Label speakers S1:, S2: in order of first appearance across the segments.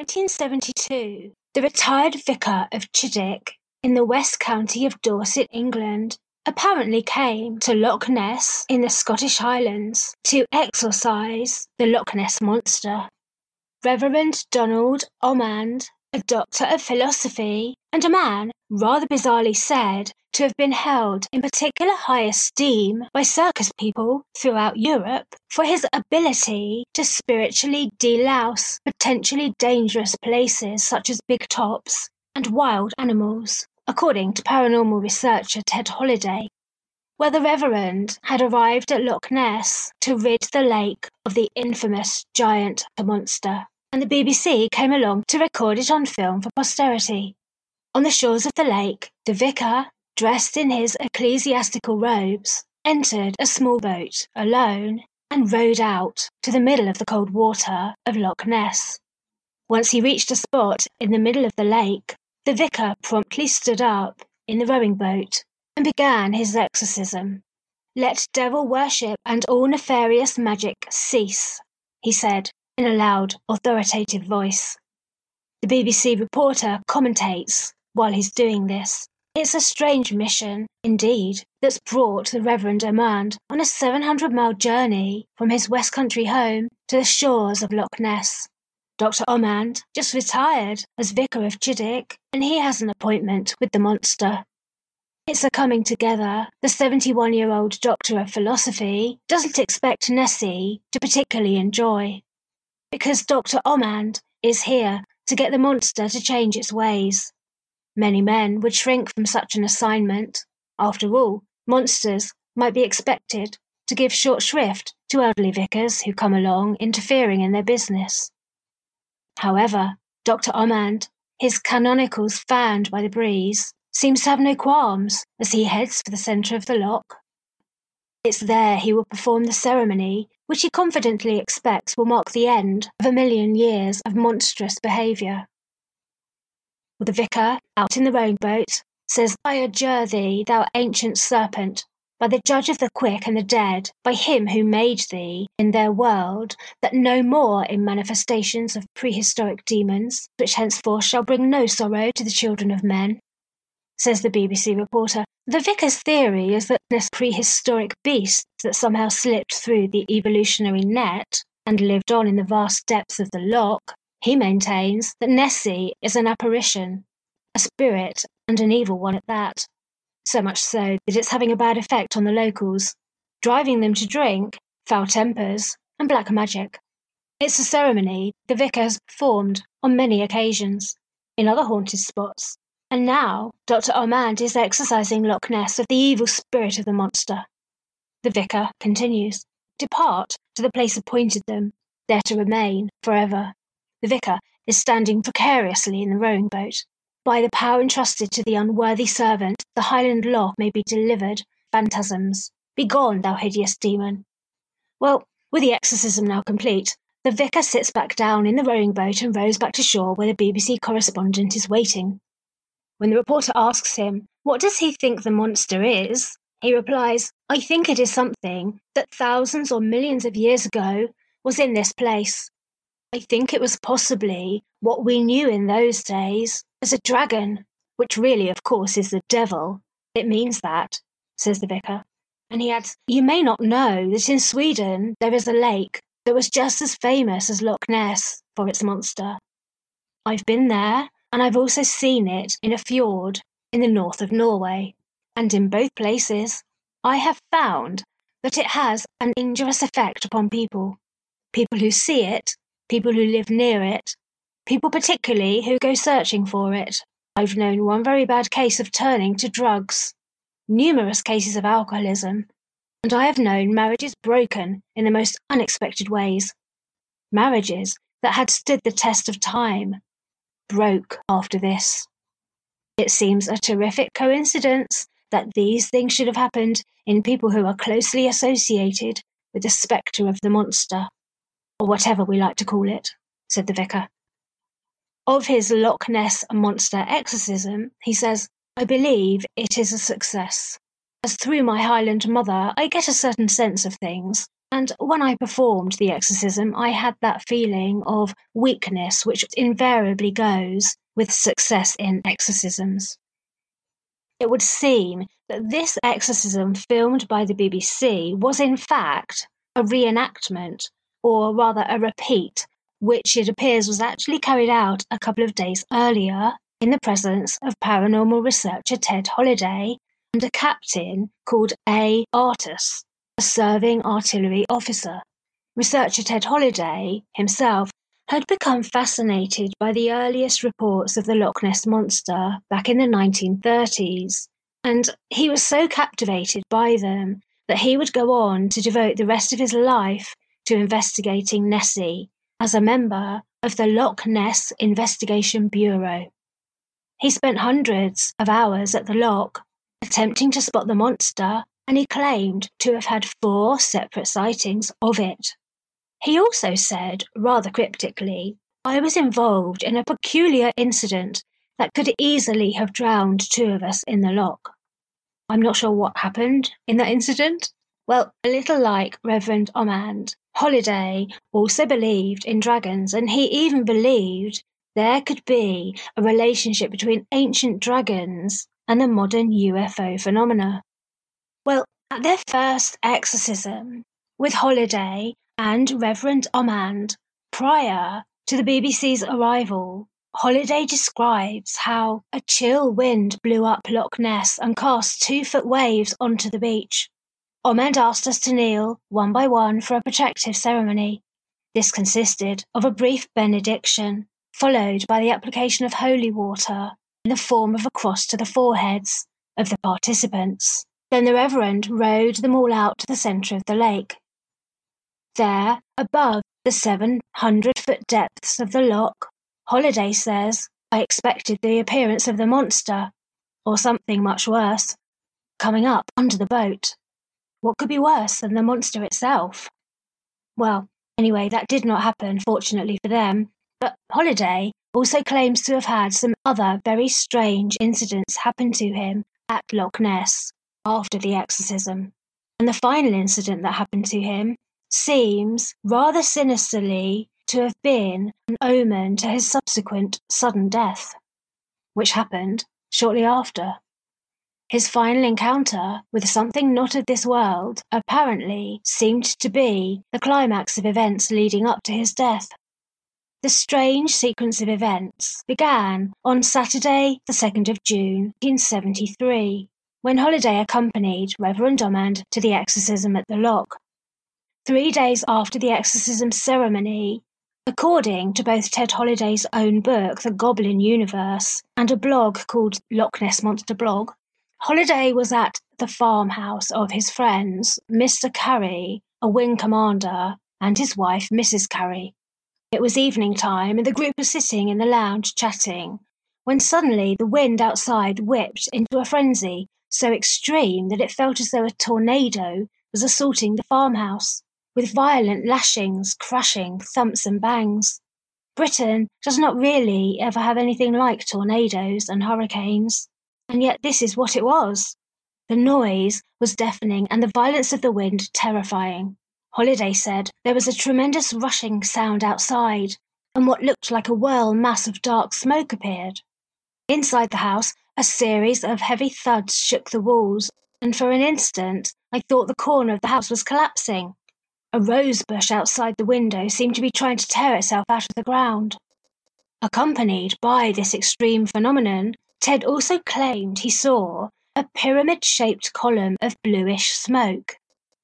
S1: 1972, the retired vicar of Chideock in the West County of Dorset, England, apparently came to Loch Ness in the Scottish Highlands to exorcise the Loch Ness monster. Reverend Donald Omand, a doctor of philosophy and a man rather bizarrely said to have been held in particular high esteem by circus people throughout Europe for his ability to spiritually delouse potentially dangerous places such as big tops and wild animals, according to paranormal researcher Ted Holiday. Where the Reverend had arrived at Loch Ness to rid the lake of the infamous giant monster, and the BBC came along to record it on film for posterity. On the shores of the lake, the vicar, dressed in his ecclesiastical robes, entered a small boat alone and rowed out to the middle of the cold water of Loch Ness. Once he reached a spot in the middle of the lake, the vicar promptly stood up in the rowing boat and began his exorcism. Let devil worship and all nefarious magic cease, he said in a loud, authoritative voice. The BBC reporter commentates while he's doing this. It's a strange mission, indeed, that's brought the Reverend Omand on a 700 mile journey from his West Country home to the shores of Loch Ness. Dr. Omand just retired as Vicar of Chideock, and he has an appointment with the monster. It's a coming together the 71 year old Doctor of Philosophy doesn't expect Nessie to particularly enjoy. Because Dr. Omand is here to get the monster to change its ways. Many men would shrink from such an assignment. After all, monsters might be expected to give short shrift to elderly vicars who come along interfering in their business. However, Dr. Omand, his canonicals fanned by the breeze, seems to have no qualms as he heads for the centre of the loch. It's there he will perform the ceremony, which he confidently expects will mark the end of a million years of monstrous behaviour. The vicar, out in the rowing boat, says, I adjure thee, thou ancient serpent, by the judge of the quick and the dead, by him who made thee in their world, that no more in manifestations of prehistoric demons, which henceforth shall bring no sorrow to the children of men. Says the BBC reporter, the vicar's theory is that this prehistoric beast that somehow slipped through the evolutionary net and lived on in the vast depths of the loch he maintains that Nessie is an apparition, a spirit, and an evil one at that. So much so that it's having a bad effect on the locals, driving them to drink, foul tempers, and black magic. It's a ceremony the vicar has performed on many occasions, in other haunted spots, and now Dr. Omand is exorcising Loch Ness of the evil spirit of the monster. The vicar continues, Depart to the place appointed them, there to remain forever. The vicar is standing precariously in the rowing boat. By the power entrusted to the unworthy servant, the Highland Loch may be delivered. Phantasms, begone, thou hideous demon. Well, with the exorcism now complete, the vicar sits back down in the rowing boat and rows back to shore where the BBC correspondent is waiting. When the reporter asks him, What does he think the monster is? he replies, I think it is something that thousands or millions of years ago was in this place I think it was possibly what we knew in those days as a dragon, which really, of course, is the devil. It means that, says the vicar. And he adds, You may not know that in Sweden there is a lake that was just as famous as Loch Ness for its monster. I've been there, and I've also seen it in a fjord in the north of Norway. And in both places, I have found that it has an injurious effect upon people. People who see it people who live near it, people particularly who go searching for it. I've known one very bad case of turning to drugs, numerous cases of alcoholism, and I have known marriages broken in the most unexpected ways. Marriages that had stood the test of time broke after this. It seems a terrific coincidence that these things should have happened in people who are closely associated with the spectre of the monster or whatever we like to call it, said the vicar. Of his Loch Ness monster exorcism, he says, I believe it is a success, as through my Highland mother I get a certain sense of things, And when I performed the exorcism, I had that feeling of weakness, which invariably goes with success in exorcisms. It would seem that this exorcism filmed by the BBC was in fact a reenactment, or rather a repeat, which it appears was actually carried out a couple of days earlier in the presence of paranormal researcher Ted Holiday and a captain called A. Artus a serving artillery officer. Researcher Ted Holiday himself had become fascinated by the earliest reports of the Loch Ness Monster back in the 1930s, and he was so captivated by them that he would go on to devote the rest of his life to investigating Nessie as a member of the Loch Ness Investigation Bureau. He spent hundreds of hours at the loch attempting to spot the monster and he claimed to have had four separate sightings of it. He also said, rather cryptically, I was involved in a peculiar incident that could easily have drowned two of us in the lock. I'm not sure what happened in that incident. Well, a little like Reverend Omand, Holiday also believed in dragons, and he even believed there could be a relationship between ancient dragons and the modern UFO phenomena. Well, at their first exorcism with Holiday and Reverend Omand, prior to the BBC's arrival, Holiday describes how a chill wind blew up Loch Ness and cast two foot waves onto the beach. Omand asked us to kneel, one by one, for a protective ceremony. This consisted of a brief benediction, followed by the application of holy water in the form of a cross to the foreheads of the participants. Then the Reverend rowed them all out to the centre of the lake. There, above the 700 foot depths of the loch, Holiday says, I expected the appearance of the monster, or something much worse, coming up under the boat. What could be worse than the monster itself? Well, anyway, that did not happen, fortunately for them, but Holiday also claims to have had some other very strange incidents happen to him at Loch Ness after the exorcism. And the final incident that happened to him seems rather sinisterly to have been an omen to his subsequent sudden death, which happened shortly after. His final encounter with something not of this world apparently seemed to be the climax of events leading up to his death. The strange sequence of events began on Saturday, the 2nd of June, 1973, when Holiday accompanied Reverend Omand to the exorcism at the loch. Three days after the exorcism ceremony, according to both Ted Holiday's own book, The Goblin Universe, and a blog called Loch Ness Monster Blog, Holiday was at the farmhouse of his friends, Mr. Curry, a wing commander, and his wife, Mrs. Curry. It was evening time, and the group was sitting in the lounge chatting, when suddenly the wind outside whipped into a frenzy so extreme that it felt as though a tornado was assaulting the farmhouse, with violent lashings, crashing, thumps, and bangs. Britain does not really ever have anything like tornadoes and hurricanes, and yet this is what it was. The noise was deafening and the violence of the wind terrifying. Holiday said there was a tremendous rushing sound outside, and what looked like a whirl mass of dark smoke appeared. Inside the house, a series of heavy thuds shook the walls, and for an instant I thought the corner of the house was collapsing. A rose bush outside the window seemed to be trying to tear itself out of the ground. Accompanied by this extreme phenomenon, Ted also claimed he saw a pyramid shaped column of bluish smoke,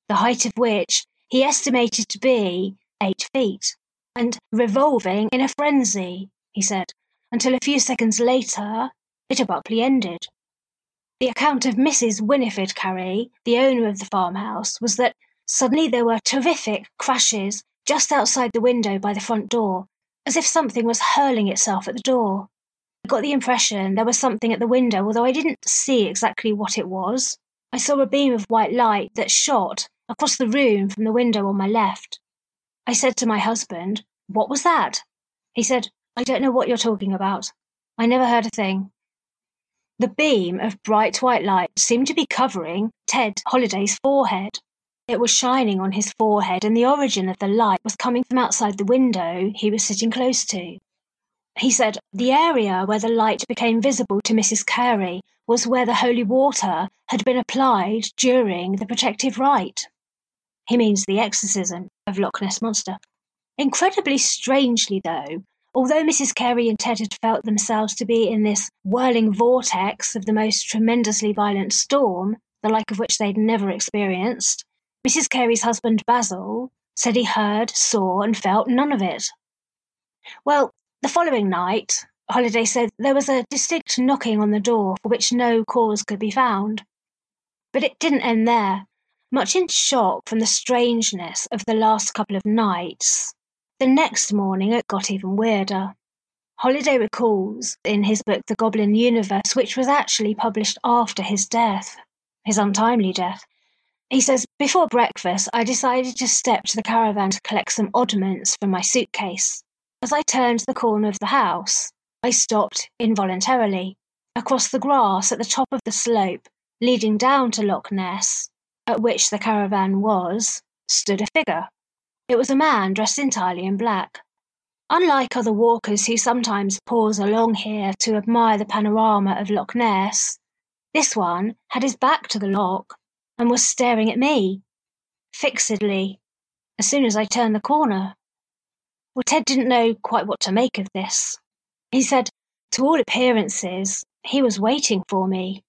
S1: the height of which he estimated to be eight feet, and revolving in a frenzy, he said, until a few seconds later it abruptly ended. The account of Mrs. Winifred Carey, the owner of the farmhouse, was that suddenly there were terrific crashes just outside the window by the front door, as if something was hurling itself at the door. I got the impression there was something at the window, although I didn't see exactly what it was. I saw a beam of white light that shot across the room from the window on my left. I said to my husband, What was that? He said, I don't know what you're talking about. I never heard a thing. The beam of bright white light seemed to be covering Ted Holiday's forehead. It was shining on his forehead, and the origin of the light was coming from outside the window he was sitting close to. He said the area where the light became visible to Mrs. Carey was where the holy water had been applied during the protective rite. He means the exorcism of Loch Ness Monster. Incredibly strangely, though, although Mrs. Carey and Ted had felt themselves to be in this whirling vortex of the most tremendously violent storm, the like of which they'd never experienced, Mrs. Carey's husband Basil said he heard, saw, and felt none of it. Well, the following night, Holiday said there was a distinct knocking on the door for which no cause could be found. But it didn't end there. Much in shock from the strangeness of the last couple of nights, the next morning it got even weirder. Holiday recalls in his book The Goblin Universe, which was actually published after his death, his untimely death. He says, Before breakfast, I decided to step to the caravan to collect some oddments from my suitcase. As I turned the corner of the house, I stopped involuntarily. Across the grass at the top of the slope, leading down to Loch Ness, at which the caravan was, stood a figure. It was a man dressed entirely in black. Unlike other walkers who sometimes pause along here to admire the panorama of Loch Ness, this one had his back to the loch and was staring at me, fixedly, as soon as I turned the corner. Well, Ted didn't know quite what to make of this. He said, to all appearances, he was waiting for me.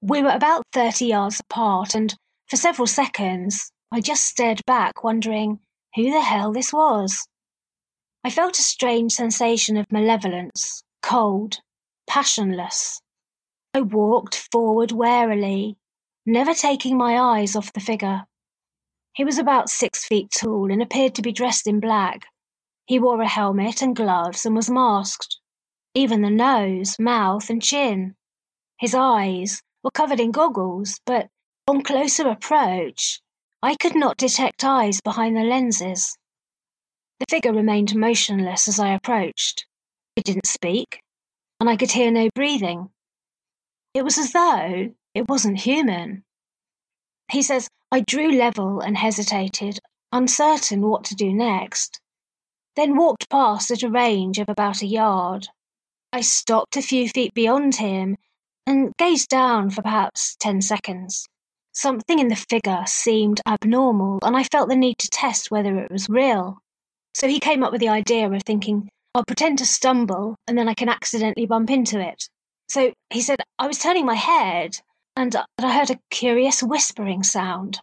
S1: We were about 30 yards apart, and for several seconds I just stared back, wondering who the hell this was. I felt a strange sensation of malevolence, cold, passionless. I walked forward warily, never taking my eyes off the figure. He was about six feet tall and appeared to be dressed in black. He wore a helmet and gloves and was masked even the nose, mouth, and chin. His eyes were covered in goggles, but on closer approach, I could not detect eyes behind the lenses. The figure remained motionless as I approached. It didn't speak, and I could hear no breathing. It was as though it wasn't human. He says, I drew level and hesitated, uncertain what to do next, then walked past at a range of about a yard. I stopped a few feet beyond him and gazed down for perhaps ten seconds. Something in the figure seemed abnormal, and I felt the need to test whether it was real. So he came up with the idea of thinking, I'll pretend to stumble and then I can accidentally bump into it. So he said, I was turning my head and I heard a curious whispering sound.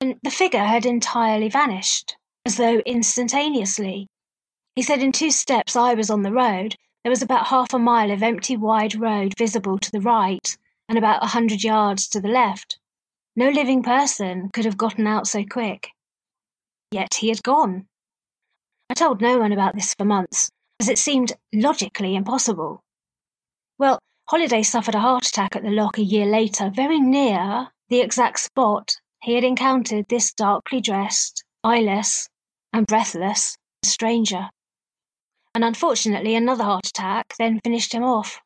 S1: And the figure had entirely vanished, as though instantaneously. He said in two steps I was on the road, there was about half a mile of empty wide road visible to the right, and about a hundred yards to the left. No living person could have gotten out so quick. Yet he had gone. I told no one about this for months, as it seemed logically impossible. Well, Holiday suffered a heart attack at the lock a year later, very near the exact spot he had encountered this darkly dressed, eyeless, and breathless stranger and unfortunately another heart attack then finished him off.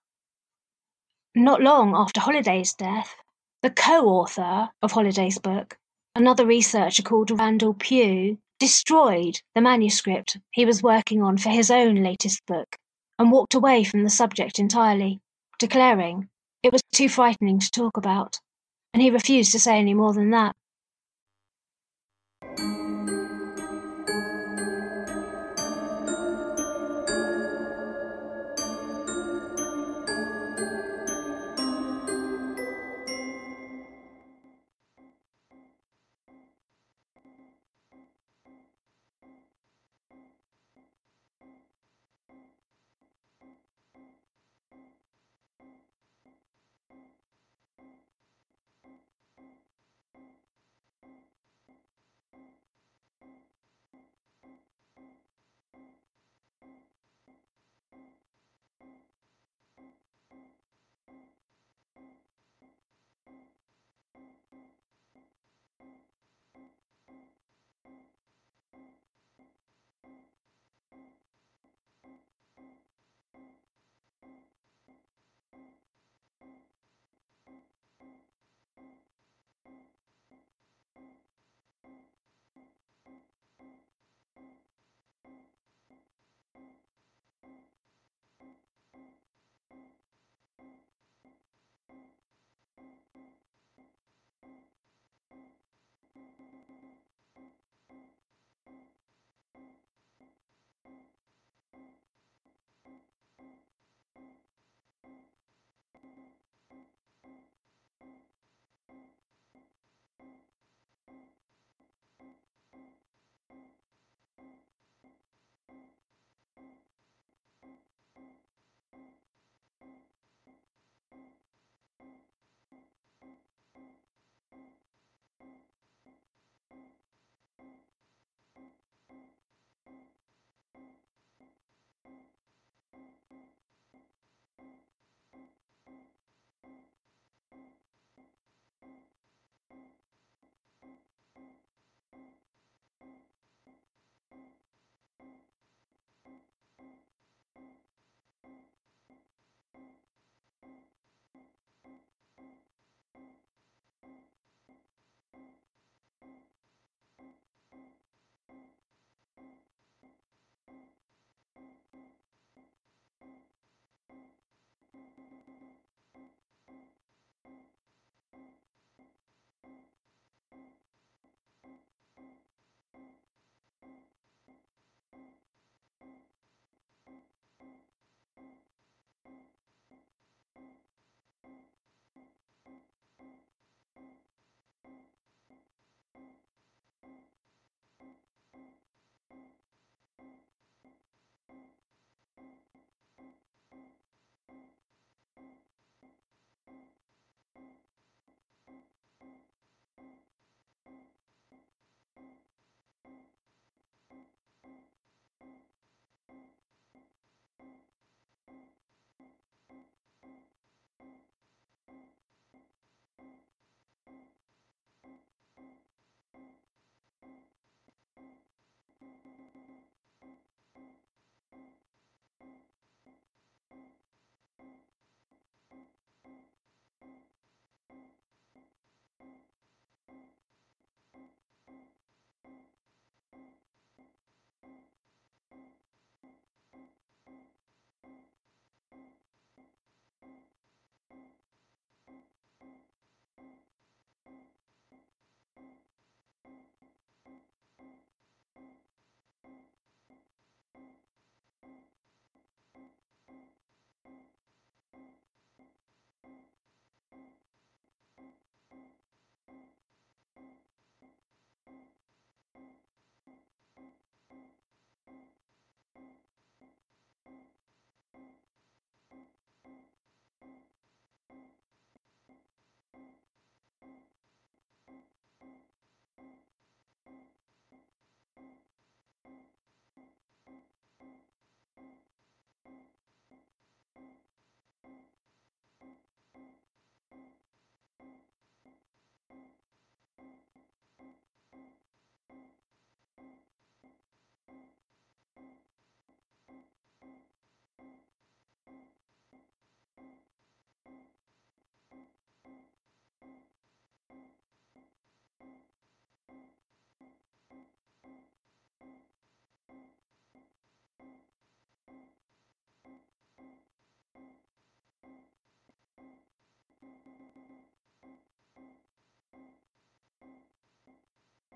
S1: Not long after Holiday's death, the co author of Holiday's book, another researcher called Randall Pugh, destroyed the manuscript he was working on for his own latest book and walked away from the subject entirely, declaring it was too frightening to talk about, and he refused to say any more than that.